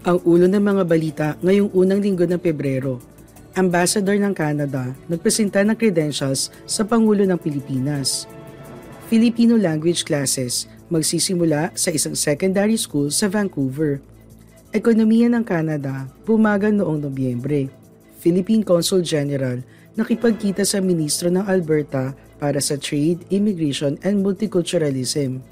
Ang ulo ng mga balita ngayong unang linggo ng Pebrero. Ambassador ng Canada nagpresenta ng credentials sa Pangulo ng Pilipinas. Filipino language classes magsisimula sa isang secondary school sa Vancouver. Ekonomiya ng Canada bumagal noong Nobyembre. Philippine Consul General nakipagkita sa ministro ng Alberta para sa Trade, Immigration and Multiculturalism.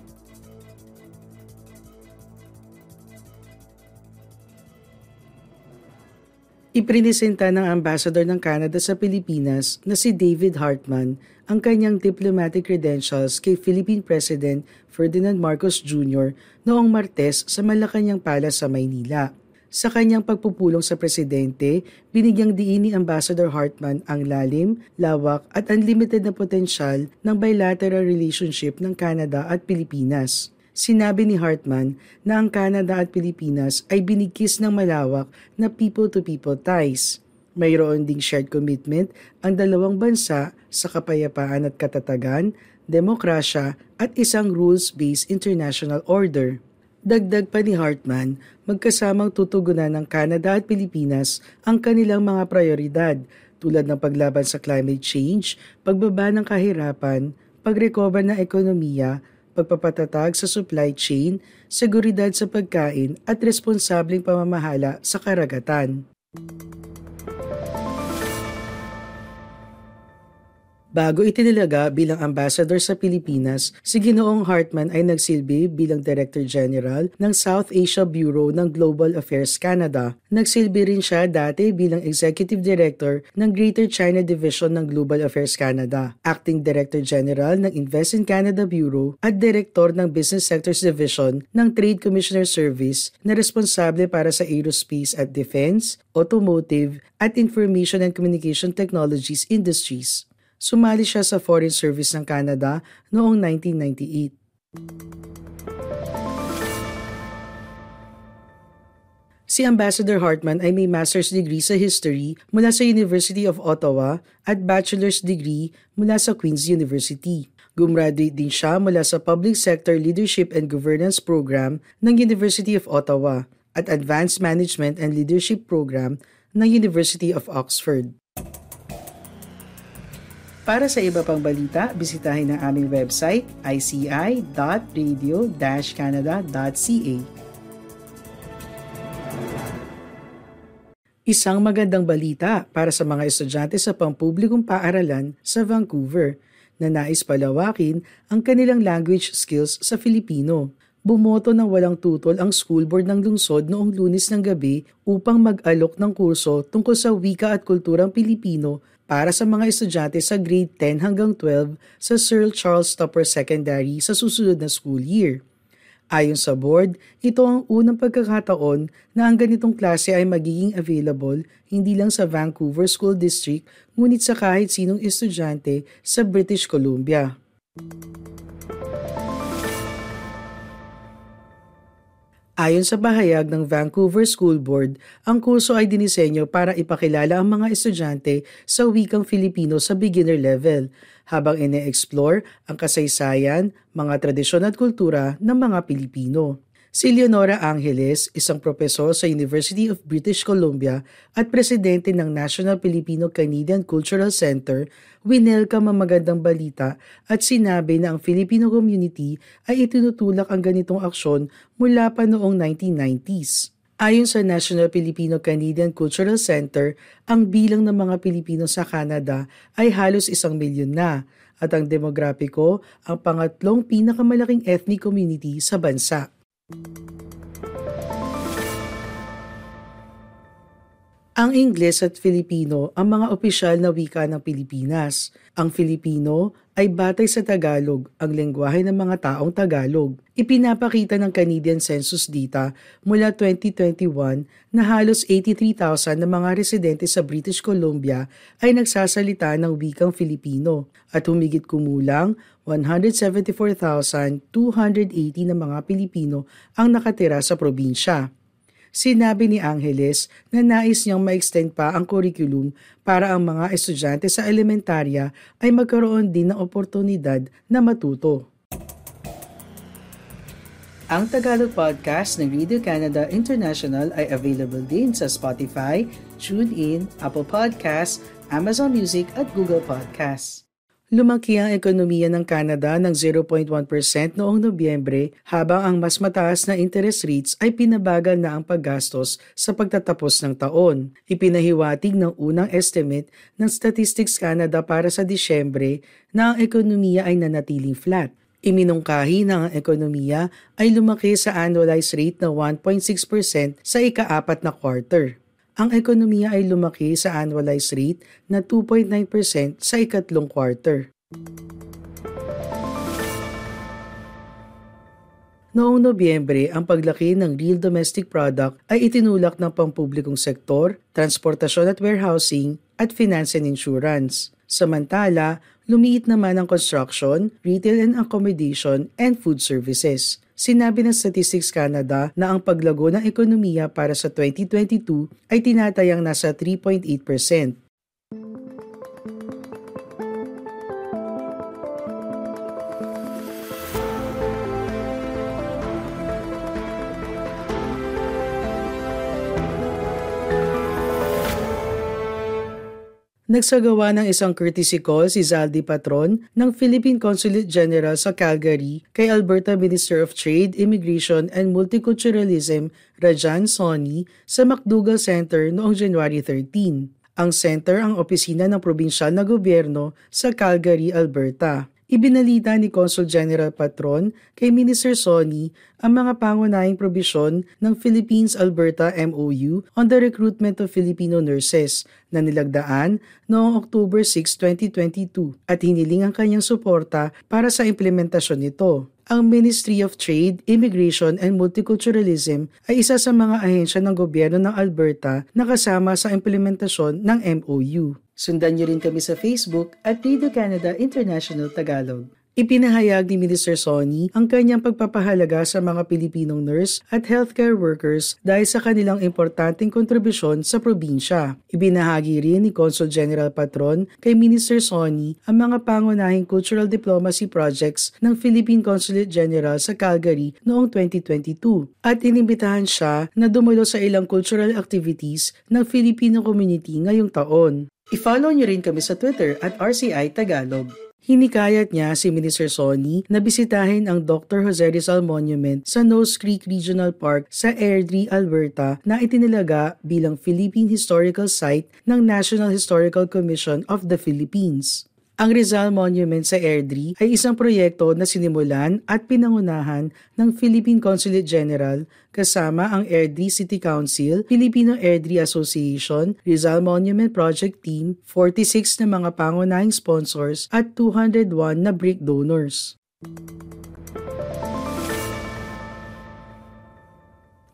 Iprinisenta ng Ambassador ng Canada sa Pilipinas na si David Hartman ang kanyang diplomatic credentials kay Philippine President Ferdinand Marcos Jr. noong Martes sa Malacanang Palace sa Maynila. Sa kanyang pagpupulong sa presidente, binigyang diin ni Ambassador Hartman ang lalim, lawak at unlimited na potensyal ng bilateral relationship ng Canada at Pilipinas. Sinabi ni Hartman na ang Canada at Pilipinas ay binigkis ng malawak na people-to-people ties. Mayroon ding shared commitment ang dalawang bansa sa kapayapaan at katatagan, demokrasya at isang rules-based international order. Dagdag pa ni Hartman, magkasamang tutugunan ng Canada at Pilipinas ang kanilang mga prioridad tulad ng paglaban sa climate change, pagbaba ng kahirapan, pag-recover ng ekonomiya, pagpapatatag sa supply chain, seguridad sa pagkain at responsableng pamamahala sa karagatan. Bago itinilaga bilang ambassador sa Pilipinas, si Ginoong Hartman ay nagsilbi bilang Director General ng South Asia Bureau ng Global Affairs Canada. Nagsilbi rin siya dati bilang Executive Director ng Greater China Division ng Global Affairs Canada, Acting Director General ng Invest in Canada Bureau at Director ng Business Sectors Division ng Trade Commissioner Service na responsable para sa aerospace at defense, automotive at information and communication technologies industries. Sumali siya sa Foreign Service ng Canada noong 1998. Si Ambassador Hartman ay may master's degree sa history mula sa University of Ottawa at bachelor's degree mula sa Queen's University. Gumraduate din siya mula sa Public Sector Leadership and Governance Program ng University of Ottawa at Advanced Management and Leadership Program ng University of Oxford. Para sa iba pang balita, bisitahin ang aming website ici.radio-canada.ca. Isang magandang balita para sa mga estudyante sa pampublikong paaralan sa Vancouver na nais palawakin ang kanilang language skills sa Filipino. Bumoto ng walang tutol ang school board ng lungsod noong lunes ng gabi upang mag-alok ng kurso tungkol sa wika at kulturang Pilipino para sa mga estudyante sa grade 10 hanggang 12 sa Sir Charles Tupper Secondary sa susunod na school year. Ayon sa board, ito ang unang pagkakataon na ang ganitong klase ay magiging available hindi lang sa Vancouver School District ngunit sa kahit sinong estudyante sa British Columbia. Ayon sa bahayag ng Vancouver School Board, ang kurso ay dinisenyo para ipakilala ang mga estudyante sa wikang Filipino sa beginner level, habang ine-explore ang kasaysayan, mga tradisyon at kultura ng mga Pilipino. Si Leonora Angeles, isang propesor sa University of British Columbia at presidente ng National Filipino-Canadian Cultural Center, winelcome ang balita at sinabi na ang Filipino community ay itinutulak ang ganitong aksyon mula pa noong 1990s. Ayon sa National Filipino-Canadian Cultural Center, ang bilang ng mga Pilipino sa Canada ay halos isang milyon na at ang demograpiko ang pangatlong pinakamalaking ethnic community sa bansa. Ang Ingles at Filipino ang mga opisyal na wika ng Pilipinas. Ang Filipino ay batay sa Tagalog, ang lengguwahe ng mga taong Tagalog. Ipinapakita ng Canadian Census data mula 2021 na halos 83,000 na mga residente sa British Columbia ay nagsasalita ng wikang Filipino at humigit kumulang 174,280 na mga Pilipino ang nakatira sa probinsya. Sinabi ni Angeles na nais niyang ma-extend pa ang curriculum para ang mga estudyante sa elementarya ay magkaroon din ng oportunidad na matuto. Ang Tagalog podcast ng Radio Canada International ay available din sa Spotify, TuneIn, Apple Podcasts, Amazon Music at Google Podcasts. Lumaki ang ekonomiya ng Canada ng 0.1% noong Nobyembre habang ang mas mataas na interest rates ay pinabagal na ang paggastos sa pagtatapos ng taon. Ipinahiwatig ng unang estimate ng Statistics Canada para sa Disyembre na ang ekonomiya ay nanatiling flat. Iminungkahi na ang ekonomiya ay lumaki sa annualized rate na 1.6% sa ikaapat na quarter ang ekonomiya ay lumaki sa annualized rate na 2.9% sa ikatlong quarter. Noong Nobyembre, ang paglaki ng real domestic product ay itinulak ng pampublikong sektor, transportasyon at warehousing, at finance and insurance. Samantala, lumiit naman ang construction, retail and accommodation, and food services. Sinabi ng Statistics Canada na ang paglago ng ekonomiya para sa 2022 ay tinatayang nasa 3.8%. Nagsagawa ng isang courtesy call si Zaldi Patron ng Philippine Consulate General sa Calgary kay Alberta Minister of Trade, Immigration and Multiculturalism Rajan Soni sa MacDougall Center noong January 13. Ang center ang opisina ng probinsyal na gobyerno sa Calgary, Alberta. Ibinalita ni Consul General Patron kay Minister Sony ang mga pangunahing probisyon ng Philippines-Alberta MOU on the recruitment of Filipino nurses na nilagdaan noong October 6, 2022 at hiniling ang kanyang suporta para sa implementasyon nito. Ang Ministry of Trade, Immigration and Multiculturalism ay isa sa mga ahensya ng gobyerno ng Alberta na kasama sa implementasyon ng MOU. Sundan niyo rin kami sa Facebook at Radio Canada International Tagalog. Ipinahayag ni Minister Sonny ang kanyang pagpapahalaga sa mga Pilipinong nurse at healthcare workers dahil sa kanilang importanteng kontribusyon sa probinsya. Ibinahagi rin ni Consul General Patron kay Minister Sonny ang mga pangunahing cultural diplomacy projects ng Philippine Consulate General sa Calgary noong 2022 at inimbitahan siya na dumulo sa ilang cultural activities ng Filipino community ngayong taon. I-follow niyo rin kami sa Twitter at RCI Tagalog. Hinikayat niya si Minister Sonny na bisitahin ang Dr. Jose Rizal Monument sa Nose Creek Regional Park sa Airdrie, Alberta na itinilaga bilang Philippine Historical Site ng National Historical Commission of the Philippines. Ang Rizal Monument sa Airdrie ay isang proyekto na sinimulan at pinangunahan ng Philippine Consulate General kasama ang Airdrie City Council, Filipino Airdrie Association, Rizal Monument Project Team, 46 na mga pangunahing sponsors at 201 na brick donors.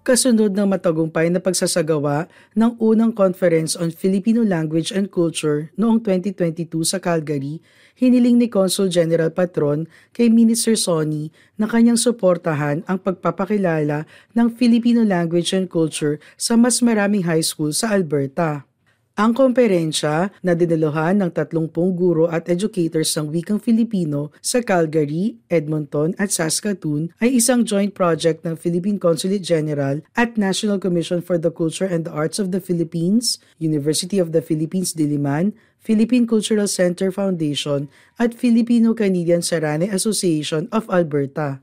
Kasunod ng matagumpay na pagsasagawa ng unang Conference on Filipino Language and Culture noong 2022 sa Calgary, hiniling ni Consul General Patron kay Minister Sonny na kanyang suportahan ang pagpapakilala ng Filipino language and culture sa mas maraming high school sa Alberta. Ang komperensya na dinaluhan ng 30 guro at educators ng wikang Filipino sa Calgary, Edmonton at Saskatoon ay isang joint project ng Philippine Consulate General at National Commission for the Culture and the Arts of the Philippines, University of the Philippines Diliman, Philippine Cultural Center Foundation at Filipino-Canadian Sarane Association of Alberta.